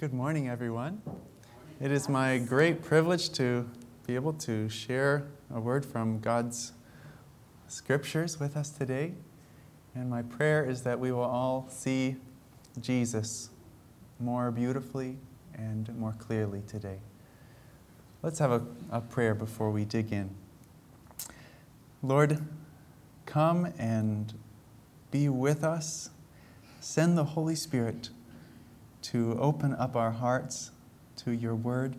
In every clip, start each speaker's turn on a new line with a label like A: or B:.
A: Good morning, everyone. It is my great privilege to be able to share a word from God's scriptures with us today. And my prayer is that we will all see Jesus more beautifully and more clearly today. Let's have a, a prayer before we dig in. Lord, come and be with us. Send the Holy Spirit to open up our hearts to your word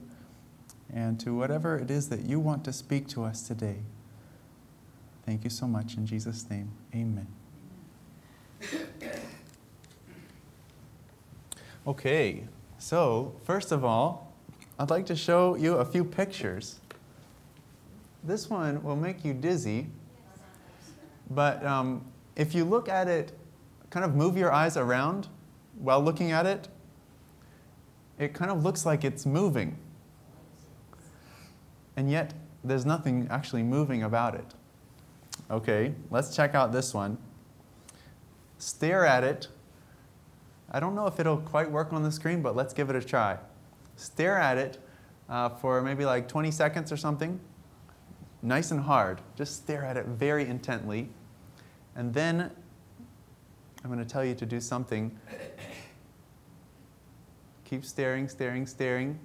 A: and to whatever it is that you want to speak to us today. Thank you so much. In Jesus' name, amen. Okay, so first of all, I'd like to show you a few pictures. This one will make you dizzy, but um, if you look at it, kind of move your eyes around while looking at it, it kind of looks like it's moving. And yet, there's nothing actually moving about it. Okay, let's check out this one. Stare at it. I don't know if it'll quite work on the screen, but let's give it a try. Stare at it uh, for maybe like 20 seconds or something. Nice and hard. Just stare at it very intently. And then I'm going to tell you to do something Keep staring, staring, staring.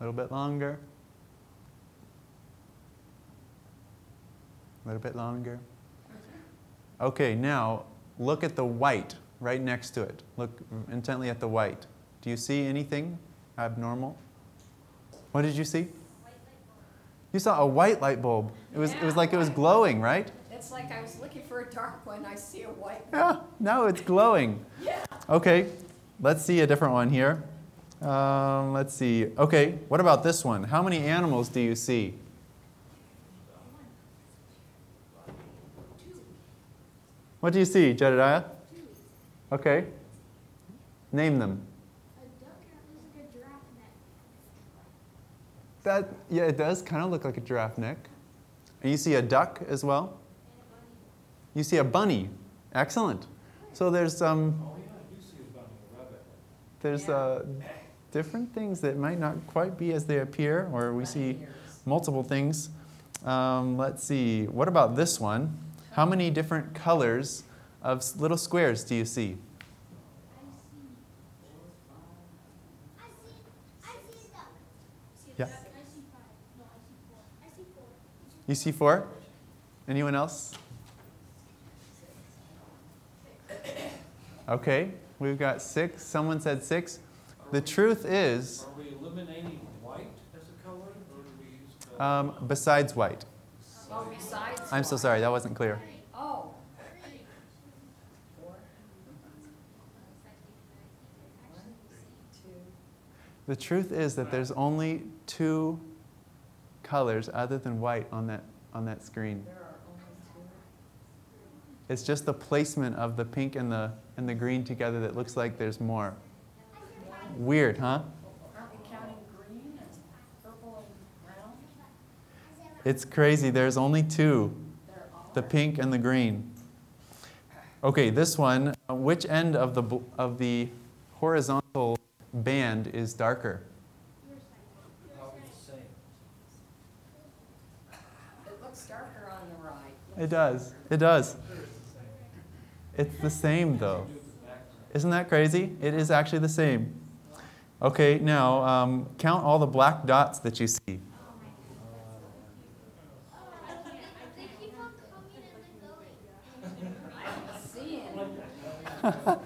A: A little bit longer. A little bit longer. Okay, now look at the white right next to it. Look intently at the white. Do you see anything abnormal? What did you see? You saw a white light bulb. It was,
B: yeah.
A: it was like it was glowing, right?
B: It's like I was looking for a dark one, I see a white one.
A: Yeah, no, it's glowing.
B: Yeah.
A: Okay, let's see a different one here. Um, let's see. Okay, what about this one? How many animals do you see? One especially. What do you see, Jedediah? Okay. Name them. A duck and looks like a giraffe neck. That yeah, it does kind of look like a giraffe neck. And you see a duck as well. You see a bunny. Excellent. So there's um, there's uh, different things that might not quite be as they appear, or we see multiple things. Um, let's see. What about this one? How many different colors of little squares do you see? Yeah. You see four? Anyone else? Okay, we've got six. Someone said six. The truth is,
C: Are we eliminating white as a color, or do we use the?
A: um, besides white.
B: Oh, besides.
A: I'm so sorry, that wasn't clear.
B: Oh.
A: The truth is that there's only two colors other than white on that, on that screen. It's just the placement of the pink and the, and the green together that looks like there's more. Weird, huh?
B: Aren't we counting green and purple and brown?
A: It's crazy. There's only two the pink and the green. Okay, this one, uh, which end of the, of the horizontal band is darker?
C: Probably the same.
B: It looks darker on the right.
A: It does. It does. It's the same though. Isn't that crazy? It is actually the same. Okay, now um, count all the black dots that you see.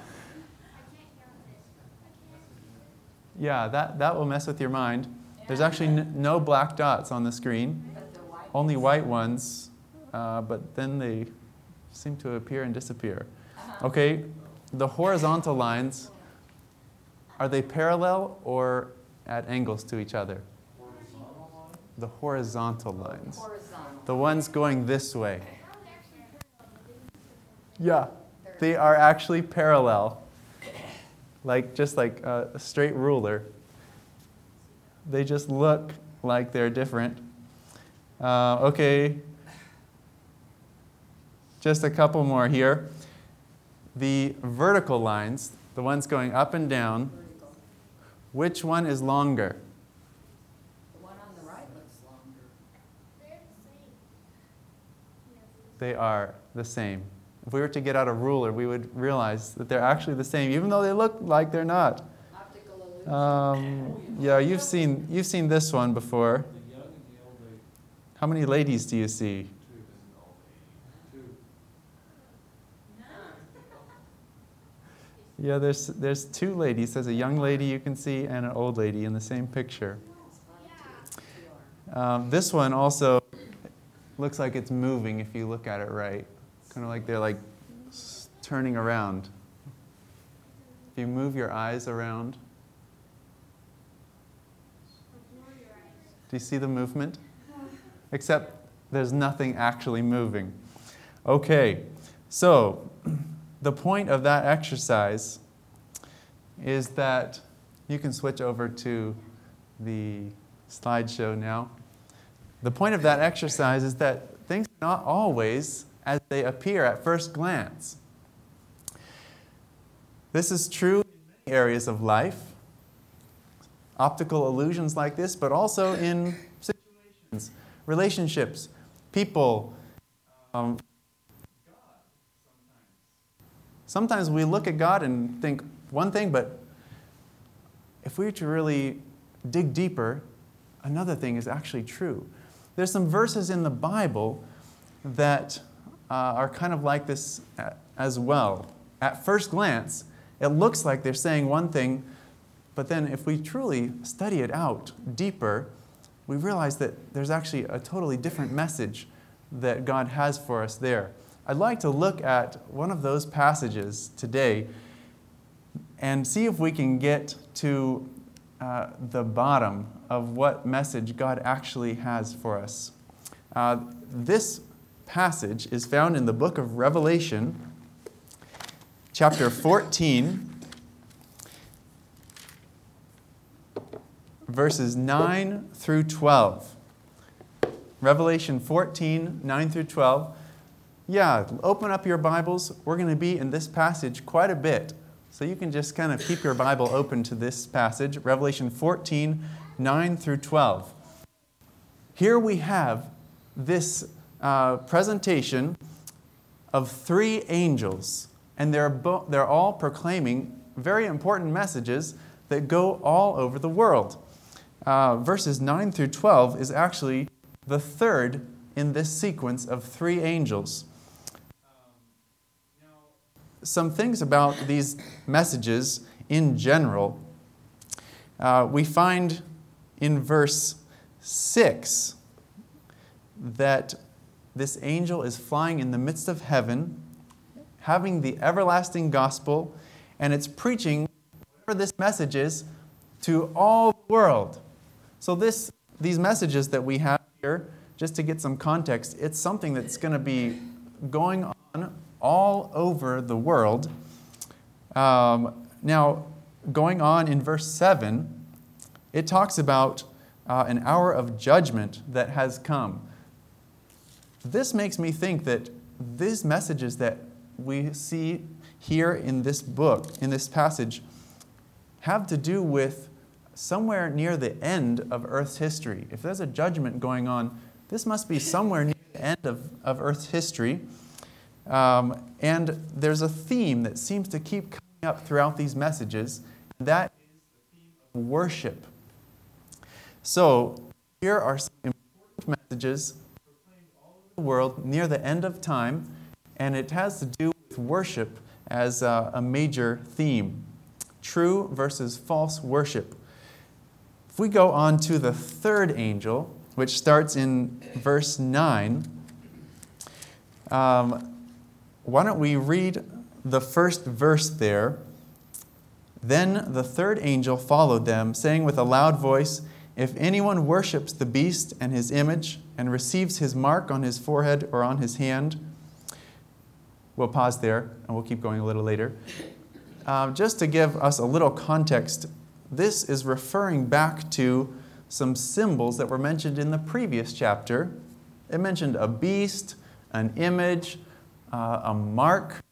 A: Yeah, that, that will mess with your mind. There's actually n- no black dots on the screen, only white ones, uh, but then they seem to appear and disappear. Okay, the horizontal lines, are they parallel or at angles to each other? The horizontal lines. The ones going this way. Yeah, they are actually parallel. Like just like a a straight ruler. They just look like they're different. Uh, okay. Just a couple more here. The vertical lines, the ones going up and down,
B: Vertical.
A: which one is longer?
B: The one on the right looks longer.
A: They are the same. If we were to get out a ruler, we would realize that they're actually the same, even though they look like they're not.
B: Optical illusion.
A: Um, yeah, you've seen, you've seen this one before.
C: The young and the old age,
A: How many ladies do you see?
C: two, two.
A: Yeah, there's, there's two ladies. There's a young lady you can see and an old lady in the same picture. Um, this one also looks like it's moving if you look at it right. Kind of like they're like turning around. If you move your eyes around, do you see the movement? Except there's nothing actually moving. Okay, so the point of that exercise is that you can switch over to the slideshow now. The point of that exercise is that things are not always as they appear at first glance. This is true in many areas of life, optical illusions like this, but also in situations, relationships, people. Um, Sometimes we look at God and think one thing, but if we were to really dig deeper, another thing is actually true. There's some verses in the Bible that uh, are kind of like this as well. At first glance, it looks like they're saying one thing, but then if we truly study it out deeper, we realize that there's actually a totally different message that God has for us there. I'd like to look at one of those passages today and see if we can get to uh, the bottom of what message God actually has for us. Uh, this passage is found in the book of Revelation, chapter 14, verses 9 through 12. Revelation 14, 9 through 12. Yeah, open up your Bibles. We're going to be in this passage quite a bit. So you can just kind of keep your Bible open to this passage, Revelation 14, 9 through 12. Here we have this uh, presentation of three angels, and they're, bo- they're all proclaiming very important messages that go all over the world. Uh, verses 9 through 12 is actually the third in this sequence of three angels. Some things about these messages in general. Uh, we find in verse 6 that this angel is flying in the midst of heaven, having the everlasting gospel, and it's preaching whatever this message is to all the world. So this, these messages that we have here, just to get some context, it's something that's going to be going on all over the world. Um, now, going on in verse 7, it talks about uh, an hour of judgment that has come. This makes me think that these messages that we see here in this book, in this passage, have to do with somewhere near the end of Earth's history. If there's a judgment going on, this must be somewhere near the end of, of Earth's history. Um, and there's a theme that seems to keep coming up throughout these messages, and that is the theme of worship. So, here are some important messages proclaimed all over the world near the end of time, and it has to do with worship as a, a major theme true versus false worship. If we go on to the third angel, which starts in verse 9, um, why don't we read the first verse there? Then the third angel followed them, saying with a loud voice, If anyone worships the beast and his image, and receives his mark on his forehead or on his hand, we'll pause there and we'll keep going a little later. Uh, just to give us a little context, this is referring back to some symbols that were mentioned in the previous chapter. It mentioned a beast, an image, uh, a mark.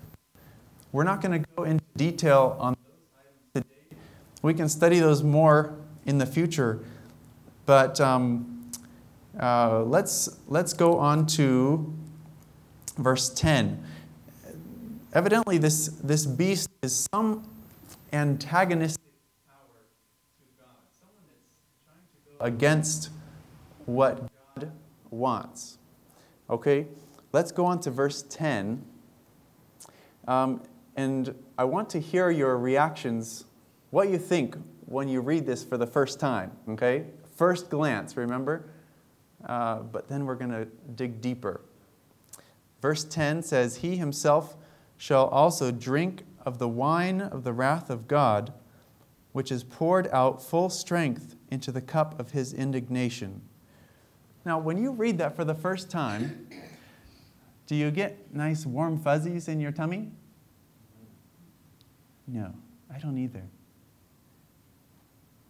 A: We're not going to go into detail on those items today. We can study those more in the future. But um, uh, let's, let's go on to verse 10. Evidently, this, this beast is some antagonistic power to God, someone that's trying to go against what God wants. Okay, let's go on to verse 10. Um, and I want to hear your reactions, what you think when you read this for the first time. Okay, first glance, remember? Uh, but then we're going to dig deeper. Verse 10 says, He himself shall also drink of the wine of the wrath of God, which is poured out full strength into the cup of his indignation. Now, when you read that for the first time, do you get nice warm fuzzies in your tummy? No, I don't either.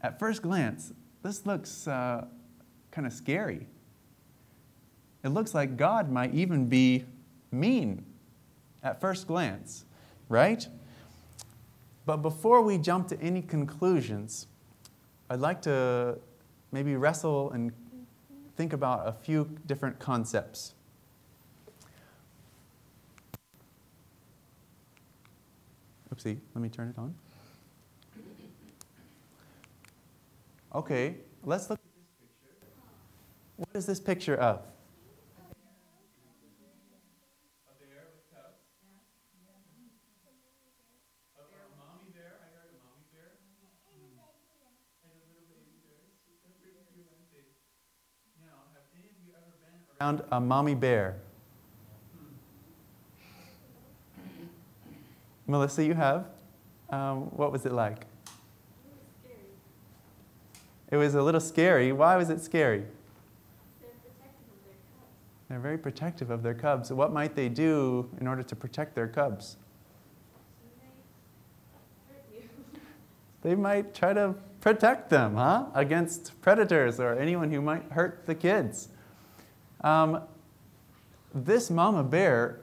A: At first glance, this looks uh, kind of scary. It looks like God might even be mean at first glance, right? But before we jump to any conclusions, I'd like to maybe wrestle and think about a few different concepts. Oopsie, let me turn it on. Okay, let's look at this picture. What is this picture of? around a mommy bear? Melissa, you have? Um, what was it like? It was a little scary. Why was it scary? They're very protective of their cubs. What might they do in order to protect their cubs? They might try to protect them, huh? Against predators or anyone who might hurt the kids. Um, this mama bear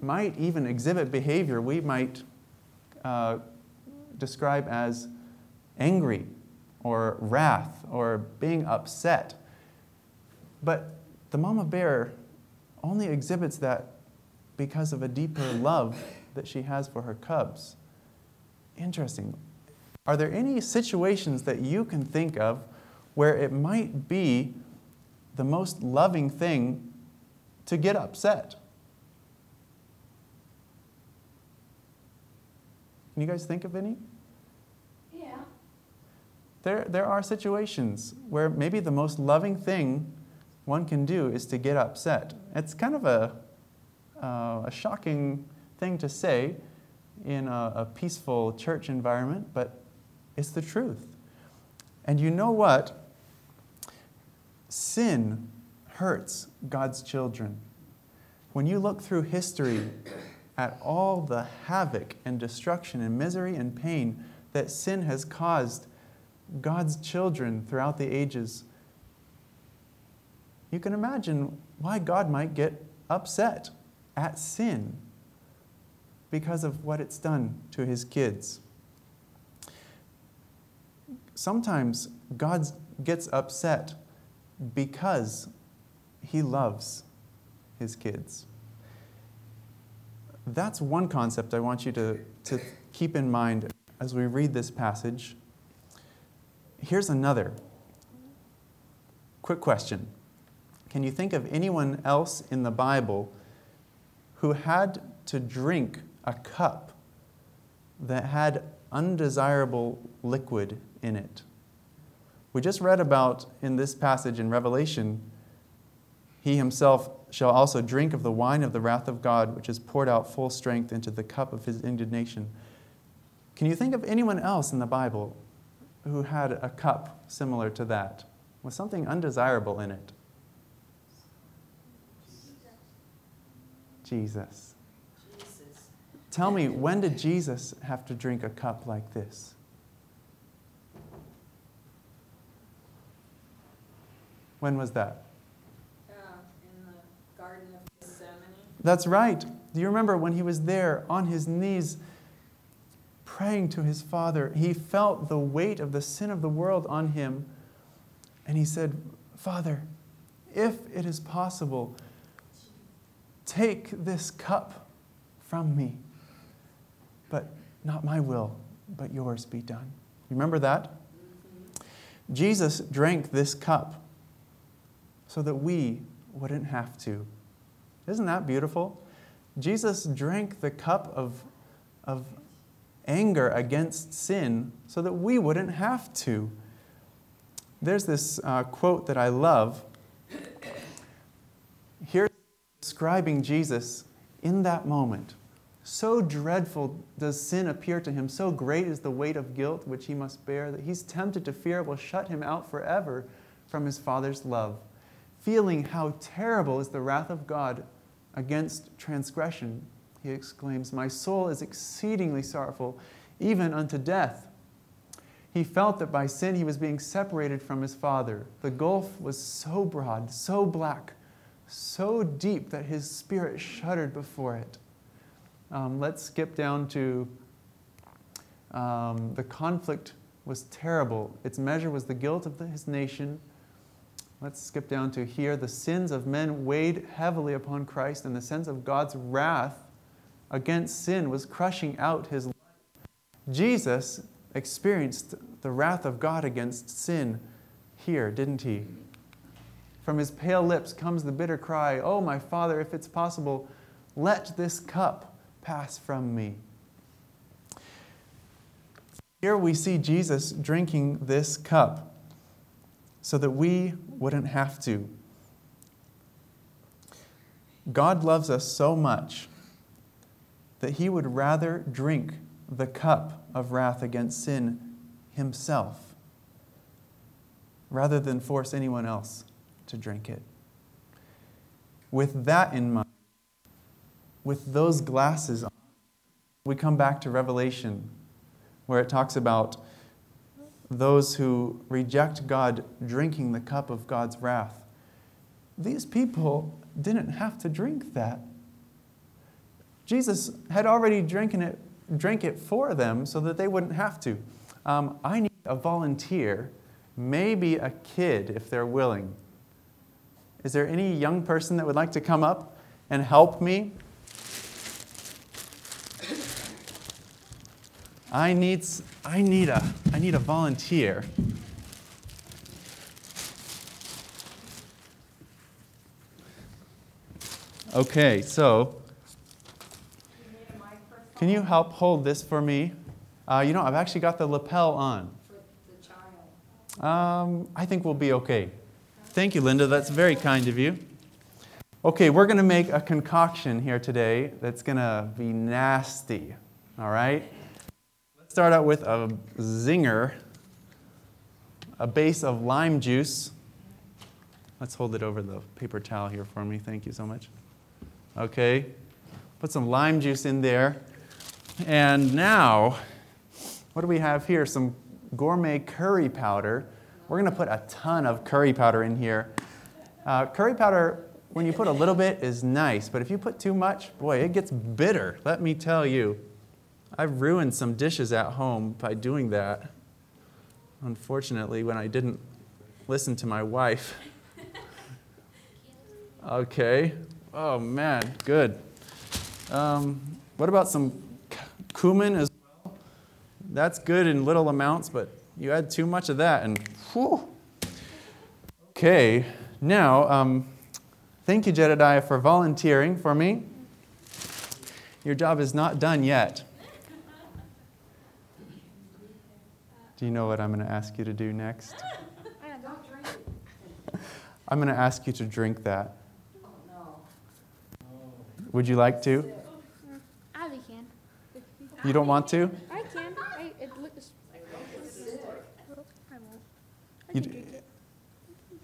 A: might even exhibit behavior we might uh, describe as angry or wrath or being upset. But the mama bear only exhibits that because of a deeper love that she has for her cubs. Interesting. Are there any situations that you can think of where it might be the most loving thing to get upset. Can you guys think of any?
B: Yeah.
A: There, there are situations where maybe the most loving thing one can do is to get upset. It's kind of a, uh, a shocking thing to say in a, a peaceful church environment, but it's the truth. And you know what? Sin hurts God's children. When you look through history at all the havoc and destruction and misery and pain that sin has caused God's children throughout the ages, you can imagine why God might get upset at sin because of what it's done to his kids. Sometimes God gets upset because he loves his kids. That's one concept I want you to, to keep in mind as we read this passage. Here's another. Quick question Can you think of anyone else in the Bible who had to drink a cup that had undesirable liquid in it? We just read about in this passage in Revelation, he himself shall also drink of the wine of the wrath of God, which is poured out full strength into the cup of his indignation. Can you think of anyone else in the Bible who had a cup similar to that, with something undesirable in it? Jesus. Jesus. Tell me, when did Jesus have to drink a cup like this? When was that?
B: Uh, in the Garden of Gethsemane.
A: That's right. Do you remember when he was there on his knees praying to his Father? He felt the weight of the sin of the world on him. And he said, Father, if it is possible, take this cup from me. But not my will, but yours be done. You remember that? Jesus drank this cup so that we wouldn't have to. Isn't that beautiful? Jesus drank the cup of, of anger against sin so that we wouldn't have to. There's this uh, quote that I love. Here, describing Jesus in that moment. So dreadful does sin appear to him, so great is the weight of guilt which he must bear, that he's tempted to fear it will shut him out forever from his Father's love. Feeling how terrible is the wrath of God against transgression, he exclaims, My soul is exceedingly sorrowful, even unto death. He felt that by sin he was being separated from his Father. The gulf was so broad, so black, so deep that his spirit shuddered before it. Um, let's skip down to um, the conflict was terrible. Its measure was the guilt of the, his nation. Let's skip down to here. The sins of men weighed heavily upon Christ, and the sense of God's wrath against sin was crushing out his life. Jesus experienced the wrath of God against sin here, didn't he? From his pale lips comes the bitter cry, Oh, my Father, if it's possible, let this cup pass from me. Here we see Jesus drinking this cup so that we wouldn't have to. God loves us so much that he would rather drink the cup of wrath against sin himself rather than force anyone else to drink it. With that in mind, with those glasses on, we come back to Revelation, where it talks about those who reject God drinking the cup of God's wrath. These people didn't have to drink that. Jesus had already drinking it, drank it for them so that they wouldn't have to. Um, I need a volunteer, maybe a kid if they're willing. Is there any young person that would like to come up and help me? I need, I need, a, I need a volunteer. Okay, so can you help hold this for me? Uh, you know, I've actually got the lapel on. Um, I think we'll be okay. Thank you, Linda. That's very kind of you. Okay, we're going to make a concoction here today that's going to be nasty. All right? Start out with a zinger, a base of lime juice. Let's hold it over the paper towel here for me. Thank you so much. Okay, put some lime juice in there. And now, what do we have here? Some gourmet curry powder. We're going to put a ton of curry powder in here. Uh, curry powder, when you put a little bit, is nice, but if you put too much, boy, it gets bitter. Let me tell you. I've ruined some dishes at home by doing that. Unfortunately, when I didn't listen to my wife. Okay. Oh, man, good. Um, what about some cumin as well? That's good in little amounts, but you add too much of that, and whew. Okay, now, um, thank you, Jedediah, for volunteering for me. Your job is not done yet. Do you know what I'm going to ask you to do next?
B: Don't drink.
A: I'm going to ask you to drink that.
B: Oh, no.
A: Would you like to?
D: I can.
A: You don't want to?
D: I can. I, it looks. I won't.
A: You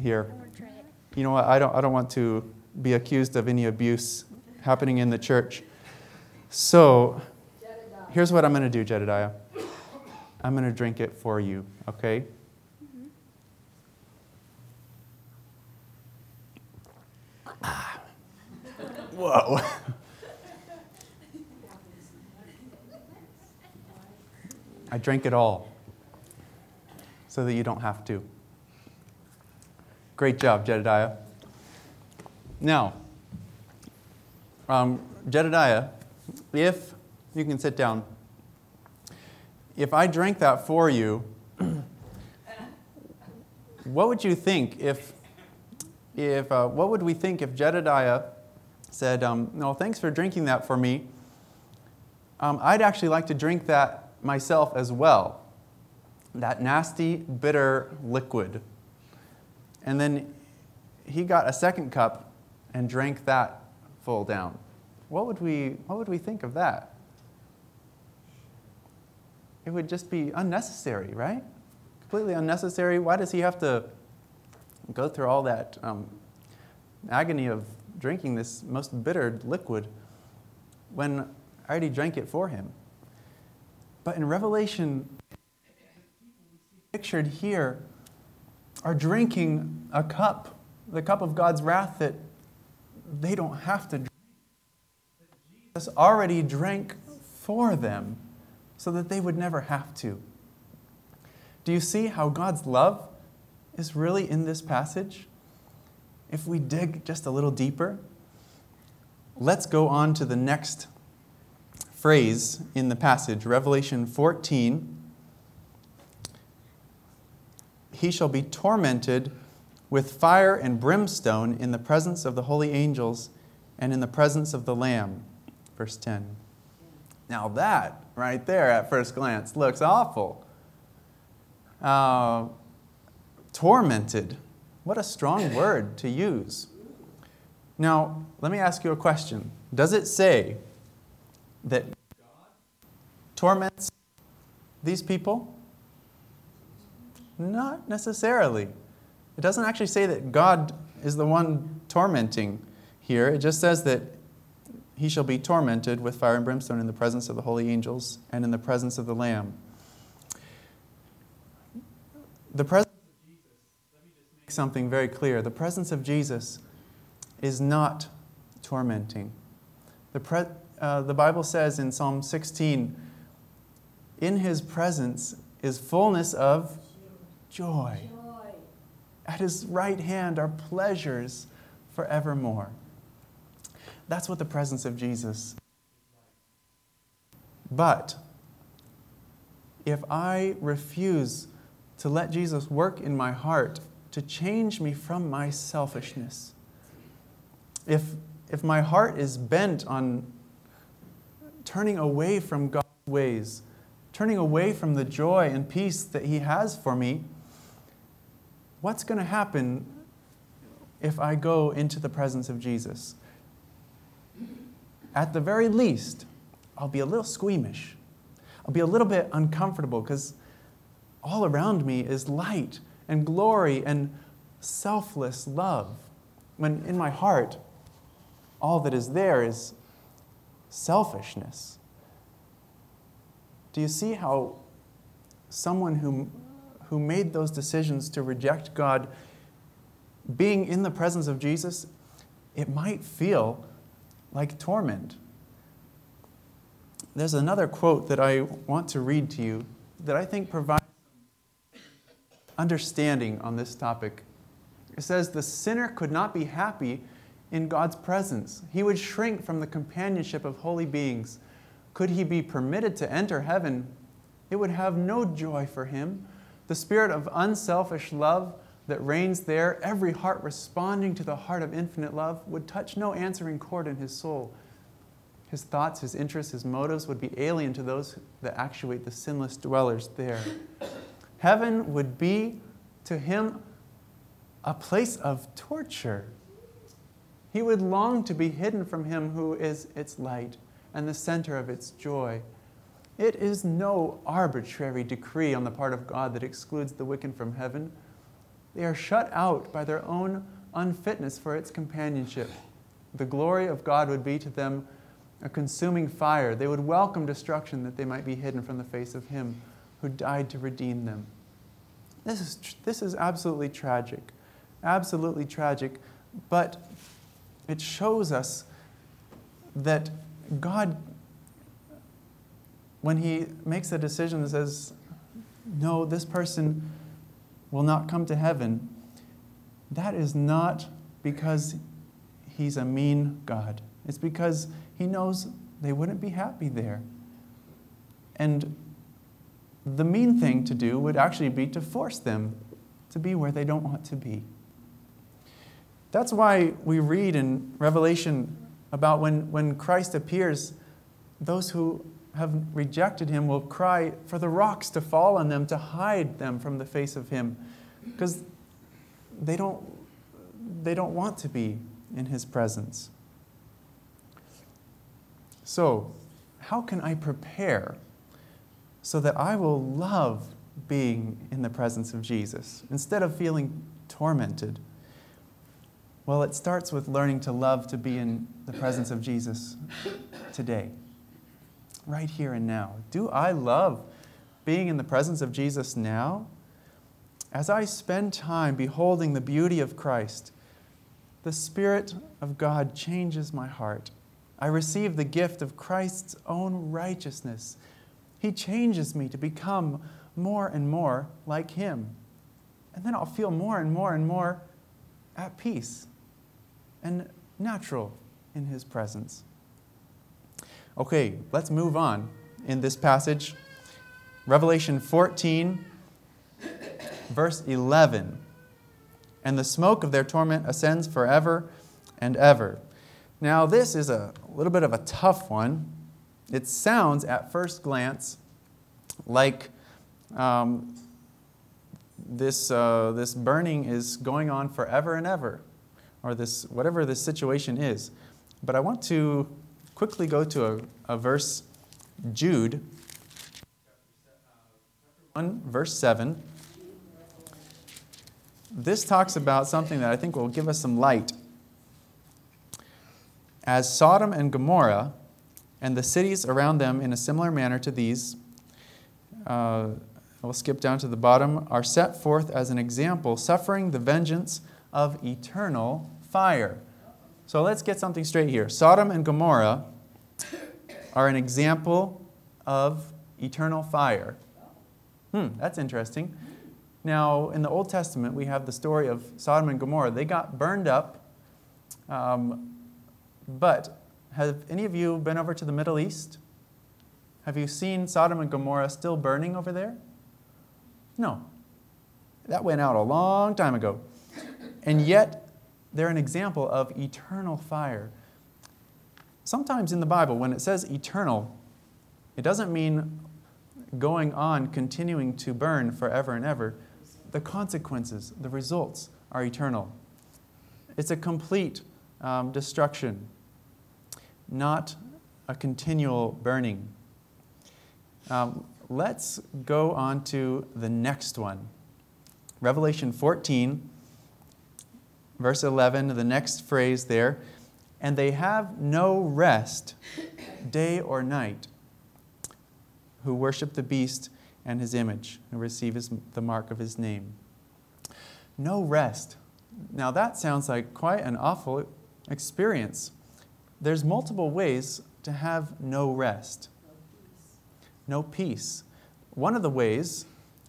A: Here.
D: I want to try it.
A: You know what? I don't, I don't want to be accused of any abuse happening in the church. So, here's what I'm going to do, Jedediah. I'm going to drink it for you, okay? Mm-hmm. Ah. Whoa. I drank it all so that you don't have to. Great job, Jedediah. Now, um, Jedediah, if you can sit down if I drank that for you, what would you think if, if uh, what would we think if Jedediah said, um, "No, thanks for drinking that for me. Um, I'd actually like to drink that myself as well. That nasty, bitter liquid." And then he got a second cup and drank that full down. What would we, what would we think of that? It would just be unnecessary, right? Completely unnecessary. Why does he have to go through all that um, agony of drinking this most bitter liquid when I already drank it for him? But in Revelation, pictured here are drinking a cup, the cup of God's wrath that they don't have to drink. Jesus already drank for them so that they would never have to. Do you see how God's love is really in this passage? If we dig just a little deeper, let's go on to the next phrase in the passage, Revelation 14. He shall be tormented with fire and brimstone in the presence of the holy angels and in the presence of the Lamb. Verse 10. Now, that right there at first glance looks awful. Uh, tormented. What a strong word to use. Now, let me ask you a question. Does it say that God torments these people? Not necessarily. It doesn't actually say that God is the one tormenting here. It just says that he shall be tormented with fire and brimstone in the presence of the holy angels and in the presence of the Lamb. The presence of Jesus, let me just make something very clear. The presence of Jesus is not tormenting. The, pre- uh, the Bible says in Psalm 16, in his presence is fullness of joy. At his right hand are pleasures forevermore. That's what the presence of Jesus. But if I refuse to let Jesus work in my heart to change me from my selfishness, if, if my heart is bent on turning away from God's ways, turning away from the joy and peace that He has for me, what's going to happen if I go into the presence of Jesus? At the very least, I'll be a little squeamish. I'll be a little bit uncomfortable because all around me is light and glory and selfless love. When in my heart, all that is there is selfishness. Do you see how someone who, who made those decisions to reject God, being in the presence of Jesus, it might feel like torment. There's another quote that I want to read to you that I think provides understanding on this topic. It says, The sinner could not be happy in God's presence. He would shrink from the companionship of holy beings. Could he be permitted to enter heaven, it would have no joy for him. The spirit of unselfish love that reigns there, every heart responding to the heart of infinite love, would touch no answering chord in his soul. His thoughts, his interests, his motives would be alien to those that actuate the sinless dwellers there. Heaven would be to him a place of torture. He would long to be hidden from him who is its light and the center of its joy. It is no arbitrary decree on the part of God that excludes the wicked from heaven. They are shut out by their own unfitness for its companionship. The glory of God would be to them a consuming fire. They would welcome destruction that they might be hidden from the face of Him who died to redeem them. This is, this is absolutely tragic. Absolutely tragic. But it shows us that God when he makes a decision that says, no, this person will not come to heaven, that is not because he's a mean God. It's because he knows they wouldn't be happy there. And the mean thing to do would actually be to force them to be where they don't want to be. That's why we read in Revelation about when, when Christ appears, those who have rejected him will cry for the rocks to fall on them to hide them from the face of him because they don't, they don't want to be in his presence. So, how can I prepare so that I will love being in the presence of Jesus instead of feeling tormented? Well, it starts with learning to love to be in the presence of Jesus today, right here and now. Do I love being in the presence of Jesus now? As I spend time beholding the beauty of Christ, the Spirit of God changes my heart. I receive the gift of Christ's own righteousness. He changes me to become more and more like Him. And then I'll feel more and more and more at peace and natural in His presence. Okay, let's move on in this passage. Revelation 14, verse 11. And the smoke of their torment ascends forever and ever. Now, this is a little bit of a tough one. It sounds at first glance like um, this, uh, this burning is going on forever and ever, or this, whatever this situation is. But I want to quickly go to a, a verse, Jude 1, verse 7. This talks about something that I think will give us some light. As Sodom and Gomorrah and the cities around them in a similar manner to these, uh, I'll skip down to the bottom, are set forth as an example, suffering the vengeance of eternal fire. So let's get something straight here. Sodom and Gomorrah are an example of eternal fire. Hmm, that's interesting. Now, in the Old Testament, we have the story of Sodom and Gomorrah. They got burned up. Um, but have any of you been over to the Middle East? Have you seen Sodom and Gomorrah still burning over there? No. That went out a long time ago. And yet, they're an example of eternal fire. Sometimes in the Bible, when it says eternal, it doesn't mean going on, continuing to burn forever and ever. The consequences, the results are eternal. It's a complete um, destruction, not a continual burning. Um, let's go on to the next one. Revelation 14, verse 11, the next phrase there. And they have no rest, day or night, who worship the beast and his image, who receive his, the mark of his name. No rest. Now that sounds like quite an awful experience. There's multiple ways to have no rest, no peace. One of the ways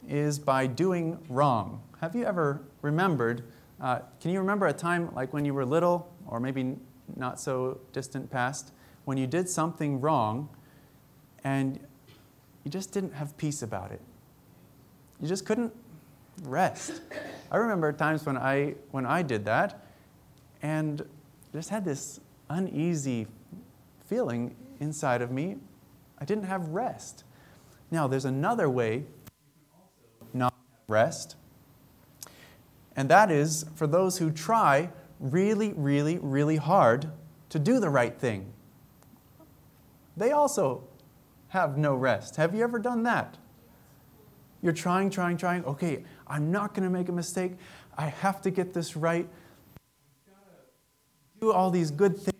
A: is by doing wrong. Have you ever remembered? Uh, can you remember a time like when you were little, or maybe not so distant past, when you did something wrong and you just didn't have peace about it? You just couldn't rest. I remember times when I, when I did that, and just had this uneasy feeling inside of me. I didn't have rest. Now, there's another way not rest, and that is for those who try really, really, really hard to do the right thing. They also have no rest. Have you ever done that? You're trying, trying, trying. Okay, I'm not going to make a mistake. I have to get this right. Do all these good things.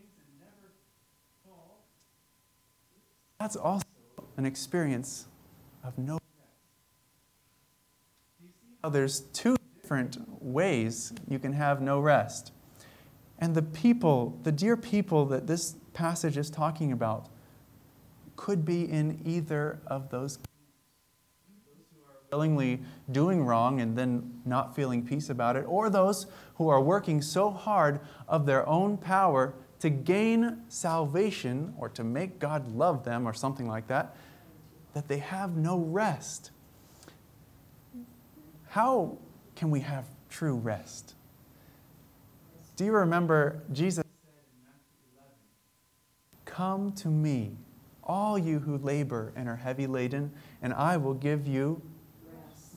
A: That's also an experience of no rest. How there's two different ways you can have no rest. And the people, the dear people that this passage is talking about, could be in either of those willingly doing wrong and then not feeling peace about it, or those who are working so hard of their own power to gain salvation or to make God love them or something like that, that they have no rest. How can we have true rest? Do you remember Jesus said in Matthew 11, Come to me, all you who labor and are heavy laden, and I will give you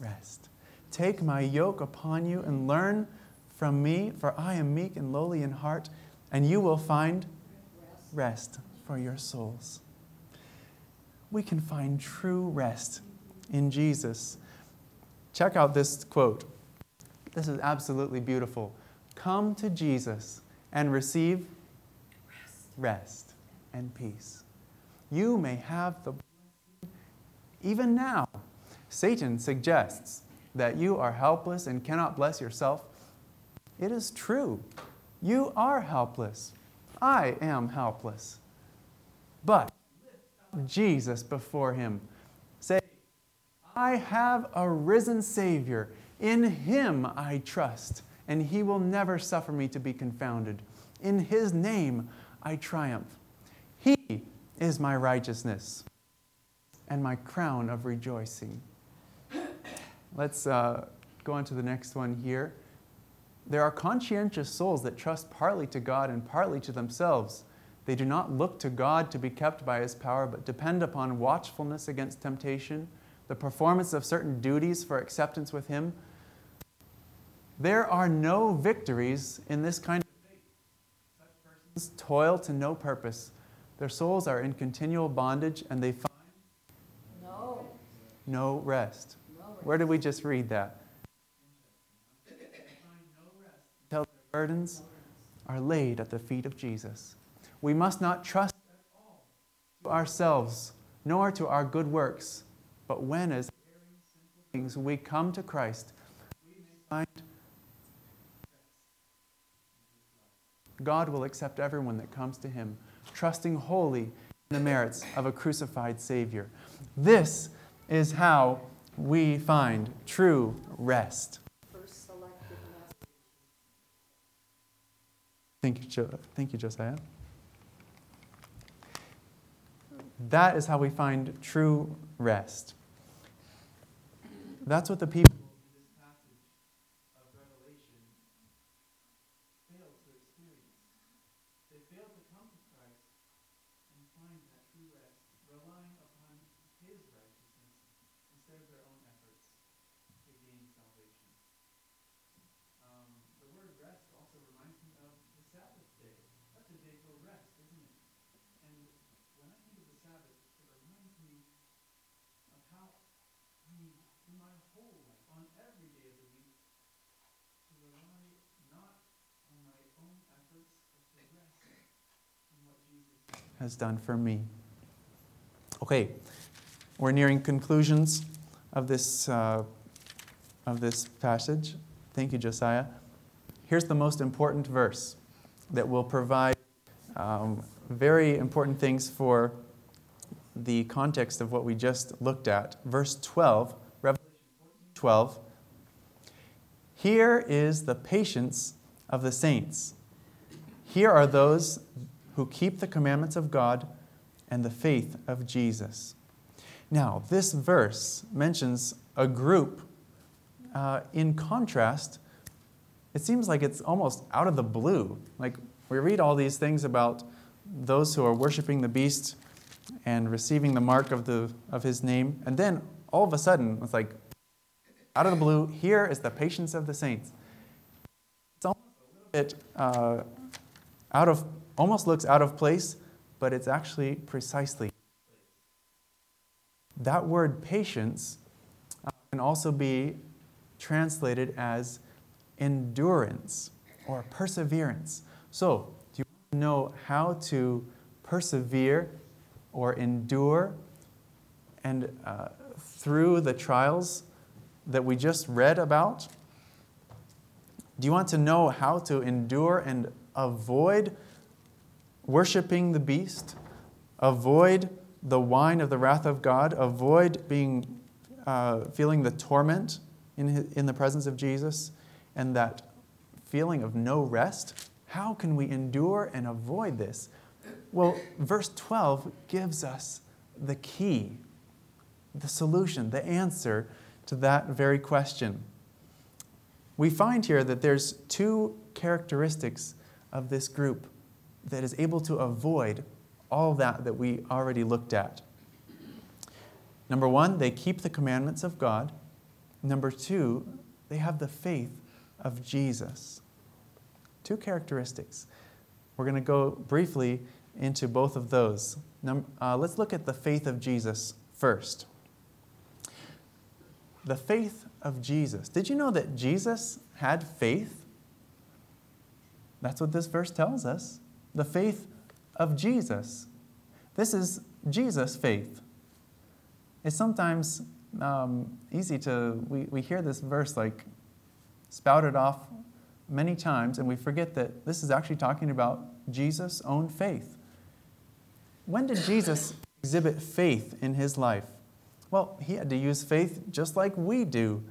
A: rest. Take my yoke upon you and learn from me, for I am meek and lowly in heart, and you will find rest for your souls. We can find true rest in Jesus. Check out this quote. This is absolutely beautiful. Come to Jesus and receive rest and peace. You may have the even now. Satan suggests that you are helpless and cannot bless yourself. It is true. You are helpless. I am helpless. But Jesus before him. Say, I have a risen Savior. In him I trust, and he will never suffer me to be confounded. In his name I triumph. He is my righteousness and my crown of rejoicing. Let's uh, go on to the next one here. There are conscientious souls that trust partly to God and partly to themselves. They do not look to God to be kept by His power, but depend upon watchfulness against temptation, the performance of certain duties for acceptance with Him. There are no victories in this kind of faith. Such persons toil to no purpose. Their souls are in continual bondage and they find
B: No,
A: no rest.
B: no.
A: Where did we just read that? Until their burdens are laid at the feet of Jesus. We must not trust to ourselves, nor to our good works, but when, as things, we come to Christ, we find God will accept everyone that comes to Him, trusting wholly in the merits of a crucified Savior. This is how we find true rest. Thank you, jo- Thank you, Josiah. That is how we find true rest. That's what the people in this passage of Revelation failed to experience. They failed to come to Christ and find that true rest, relying upon His righteousness instead of their own efforts to gain salvation. Um, the word rest also reminds me of the Sabbath day. That's a day for rest, isn't it? And when I think of the Sabbath, it reminds me of how, I mean, in my whole life, on every day of the week, to rely not on my own efforts, but to rest in what Jesus has done for me. Okay, we're nearing conclusions of this, uh, of this passage. Thank you, Josiah. Here's the most important verse that will provide um, very important things for the context of what we just looked at. Verse 12, Revelation 12. Here is the patience of the saints. Here are those who keep the commandments of God and the faith of Jesus. Now, this verse mentions a group uh, in contrast. It seems like it's almost out of the blue. Like we read all these things about those who are worshiping the beast and receiving the mark of, the, of his name, and then all of a sudden, it's like out of the blue, here is the patience of the saints. It's almost a little bit uh, out of, almost looks out of place, but it's actually precisely. That word patience uh, can also be translated as endurance or perseverance. So, do you know how to persevere or endure and uh, through the trials that we just read about? Do you want to know how to endure and avoid worshiping the beast, avoid the wine of the wrath of God, avoid being, uh, feeling the torment in, his, in the presence of Jesus, and that feeling of no rest, how can we endure and avoid this? Well, verse 12 gives us the key, the solution, the answer to that very question. We find here that there's two characteristics of this group that is able to avoid all that that we already looked at. Number one, they keep the commandments of God. Number two, they have the faith of Jesus. Two characteristics. We're going to go briefly into both of those. Num- uh, let's look at the faith of Jesus first. The faith of Jesus. Did you know that Jesus had faith? That's what this verse tells us. The faith of Jesus. This is Jesus' faith. It's sometimes um, easy to, we, we hear this verse like spouted off many times, and we forget that this is actually talking about Jesus' own faith. When did Jesus exhibit faith in his life? Well, he had to use faith just like we do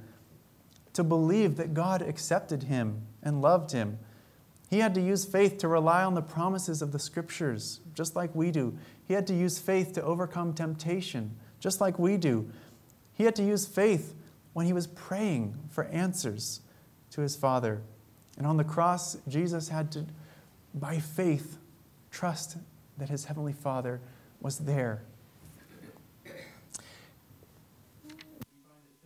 A: to believe that God accepted him and loved him. He had to use faith to rely on the promises of the scriptures, just like we do. He had to use faith to overcome temptation, just like we do. He had to use faith when he was praying for answers to his Father. And on the cross, Jesus had to, by faith, trust that his Heavenly Father was there.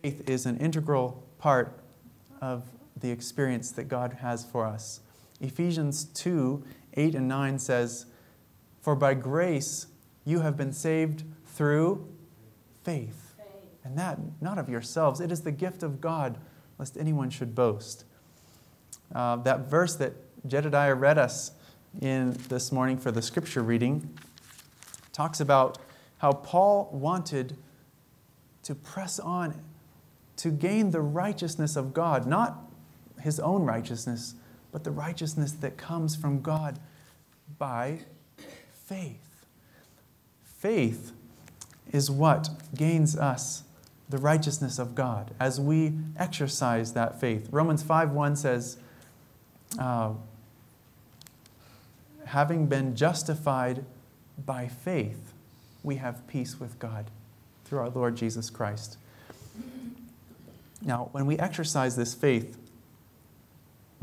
A: Faith is an integral part of the experience that God has for us. Ephesians 2 8 and 9 says, For by grace you have been saved through faith.
B: Faith.
A: And that not of yourselves, it is the gift of God, lest anyone should boast. Uh, that verse that Jedediah read us in this morning for the scripture reading talks about how Paul wanted to press on to gain the righteousness of God, not his own righteousness, but the righteousness that comes from God by faith. Faith is what gains us the righteousness of God as we exercise that faith. Romans 5 1 says, uh, having been justified by faith, we have peace with God through our Lord Jesus Christ. Now, when we exercise this faith,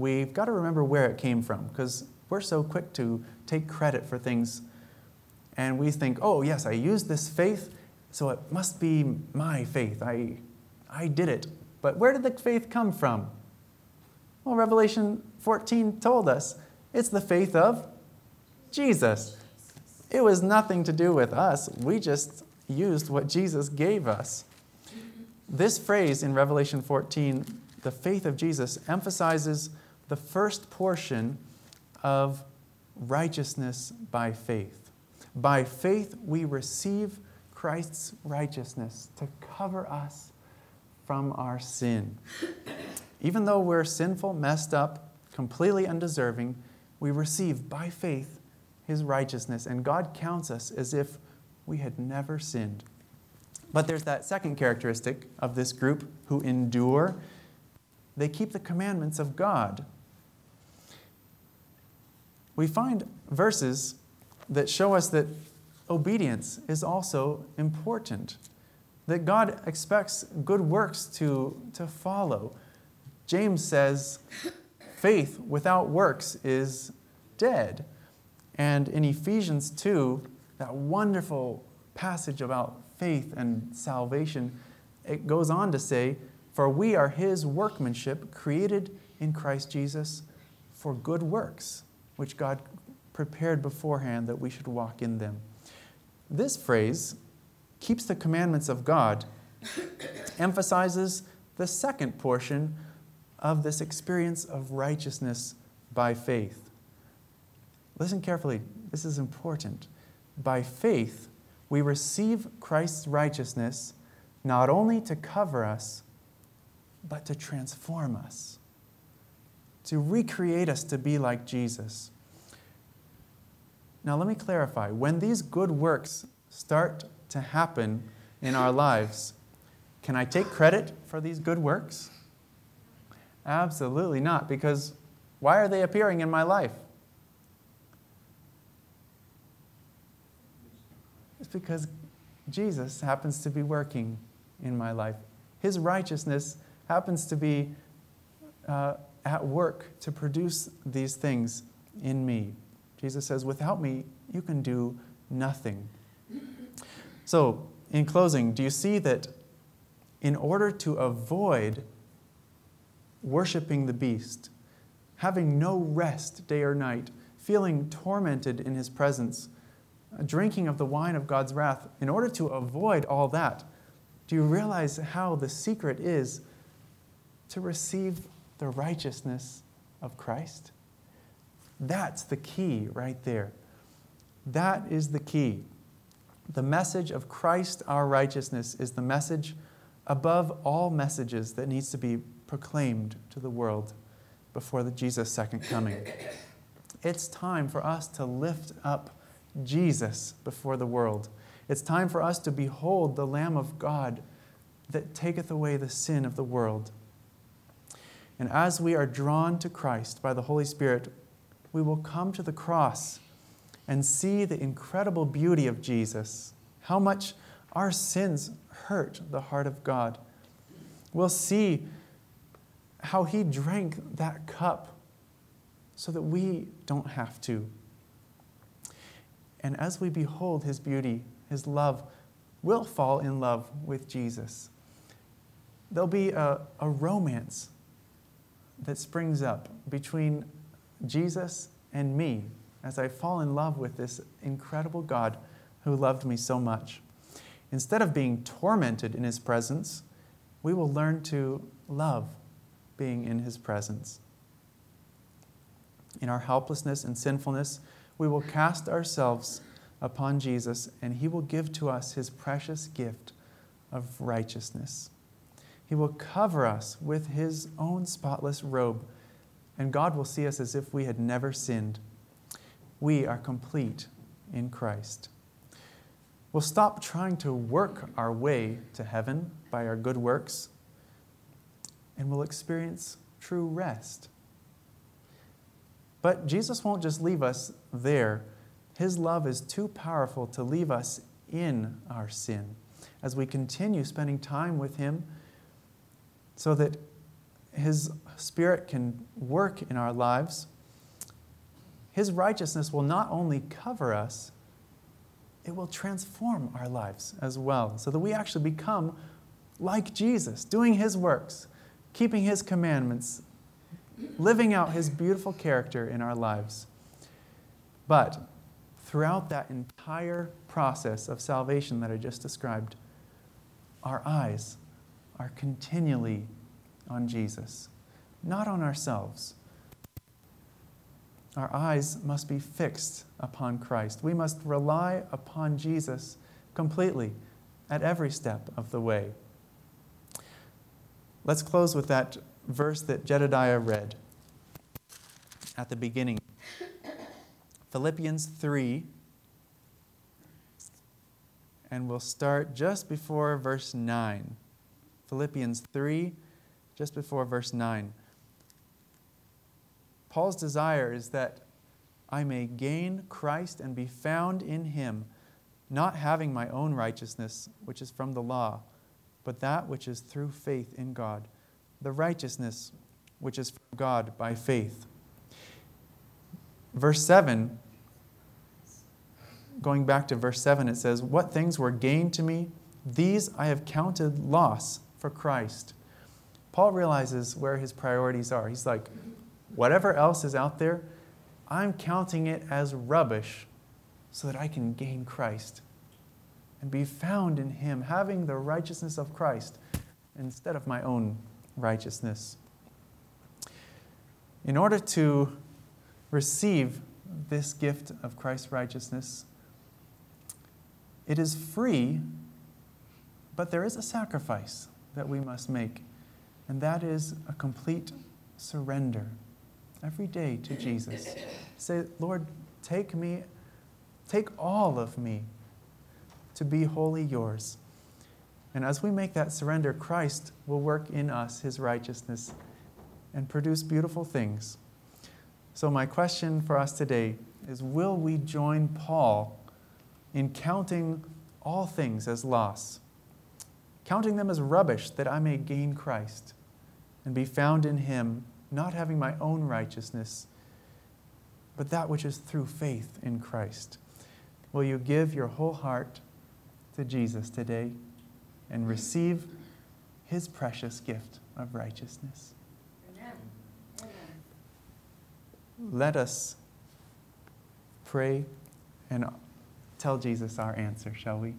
A: we've got to remember where it came from because we're so quick to take credit for things and we think, oh, yes, I used this faith, so it must be my faith. I, I did it. But where did the faith come from? Well, Revelation 14 told us it's the faith of Jesus. It was nothing to do with us. We just used what Jesus gave us. This phrase in Revelation 14, the faith of Jesus, emphasizes the first portion of righteousness by faith. By faith, we receive Christ's righteousness to cover us from our sin. Even though we're sinful, messed up, completely undeserving, we receive by faith his righteousness, and God counts us as if we had never sinned. But there's that second characteristic of this group who endure. They keep the commandments of God. We find verses that show us that obedience is also important, that God expects good works to, to follow. James says, faith without works is dead. And in Ephesians 2, that wonderful passage about faith and salvation, it goes on to say, For we are his workmanship, created in Christ Jesus for good works, which God prepared beforehand that we should walk in them. This phrase keeps the commandments of God, emphasizes the second portion of this experience of righteousness by faith. Listen carefully, this is important. By faith, we receive Christ's righteousness not only to cover us, but to transform us, to recreate us to be like Jesus. Now, let me clarify. When these good works start to happen in our lives. Can I take credit for these good works? Absolutely not, because why are they appearing in my life? It's because Jesus happens to be working in my life. His righteousness happens to be uh, at work to produce these things in me. Jesus says, Without me, you can do nothing. So, in closing, do you see that in order to avoid worshiping the beast, having no rest day or night, feeling tormented in his presence, drinking of the wine of God's wrath, in order to avoid all that, do you realize how the secret is to receive the righteousness of Christ? That's the key right there. That is the key. The message of Christ, our righteousness, is the message above all messages that needs to be proclaimed to the world before the Jesus' second coming. It's time for us to lift up Jesus before the world. It's time for us to behold the Lamb of God that taketh away the sin of the world. And as we are drawn to Christ by the Holy Spirit, we will come to the cross and see the incredible beauty of Jesus, how much our sins hurt the heart of God. We'll see how he drank that cup so that we don't have to. And as we behold his beauty, his love, we'll fall in love with Jesus. There'll be a, a romance that springs up between Jesus and me as I fall in love with this incredible God who loved me so much. Instead of being tormented in his presence, we will learn to love being in his presence. In our helplessness and sinfulness, we will cast ourselves upon Jesus, and he will give to us his precious gift of righteousness. He will cover us with his own spotless robe, and God will see us as if we had never sinned. We are complete in Christ. We'll stop trying to work our way to heaven by our good works, and we'll experience true rest. But Jesus won't just leave us there. His love is too powerful to leave us in our sin. As we continue spending time with Him, so that His Spirit can work in our lives, His righteousness will not only cover us, it will transform our lives as well, so that we actually become like Jesus, doing His works, keeping His commandments, living out His beautiful character in our lives. But throughout that entire process of salvation that I just described, our eyes are continually on Jesus, not on ourselves. Our eyes must be fixed upon Christ. We must rely upon Jesus completely at every step of the way. Let's close with that verse that Jedediah read at the beginning Philippians 3. And we'll start just before verse 9. Philippians 3, just before verse 9. Paul's desire is that I may gain Christ and be found in him, not having my own righteousness, which is from the law, but that which is through faith in God, the righteousness which is from God by faith. Verse 7, going back to verse 7, it says, What things were gained to me, these I have counted loss for Christ. Paul realizes where his priorities are. He's like, whatever else is out there, I'm counting it as rubbish so that I can gain Christ and be found in Him, having the righteousness of Christ instead of my own righteousness. In order to receive this gift of Christ's righteousness, it is free, but there is a sacrifice that we must make, and that is a complete surrender every day to Jesus. Say, Lord, take me, take all of me. to be wholly yours. And as we make that surrender, Christ will work in us his righteousness and produce beautiful things. So, my question for us today is Will we join Paul in counting all things as loss, counting them as rubbish that I may gain Christ and be found in him, not having my own righteousness, but that which is through faith in Christ? Will you give your whole heart to Jesus today and receive his precious gift of righteousness?
B: Amen. Amen.
A: Let us pray and tell Jesus our answer, shall we?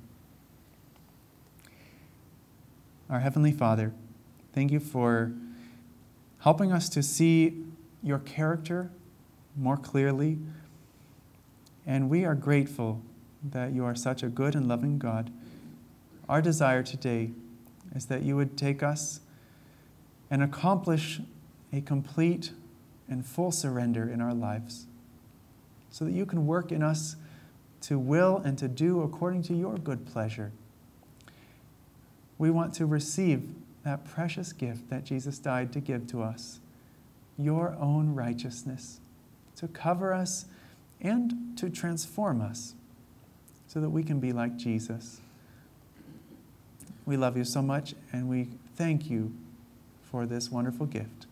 A: Our Heavenly Father, thank you for helping us to see your character more clearly. And we are grateful that you are such a good and loving God. Our desire today is that you would take us and accomplish a complete and full surrender in our lives so that you can work in us to will and to do according to your good pleasure. We want to receive that precious gift that Jesus died to give to us your own righteousness to cover us and to transform us so that we can be like Jesus. We love you so much and we thank you for this wonderful gift.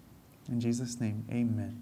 A: In Jesus' name, amen.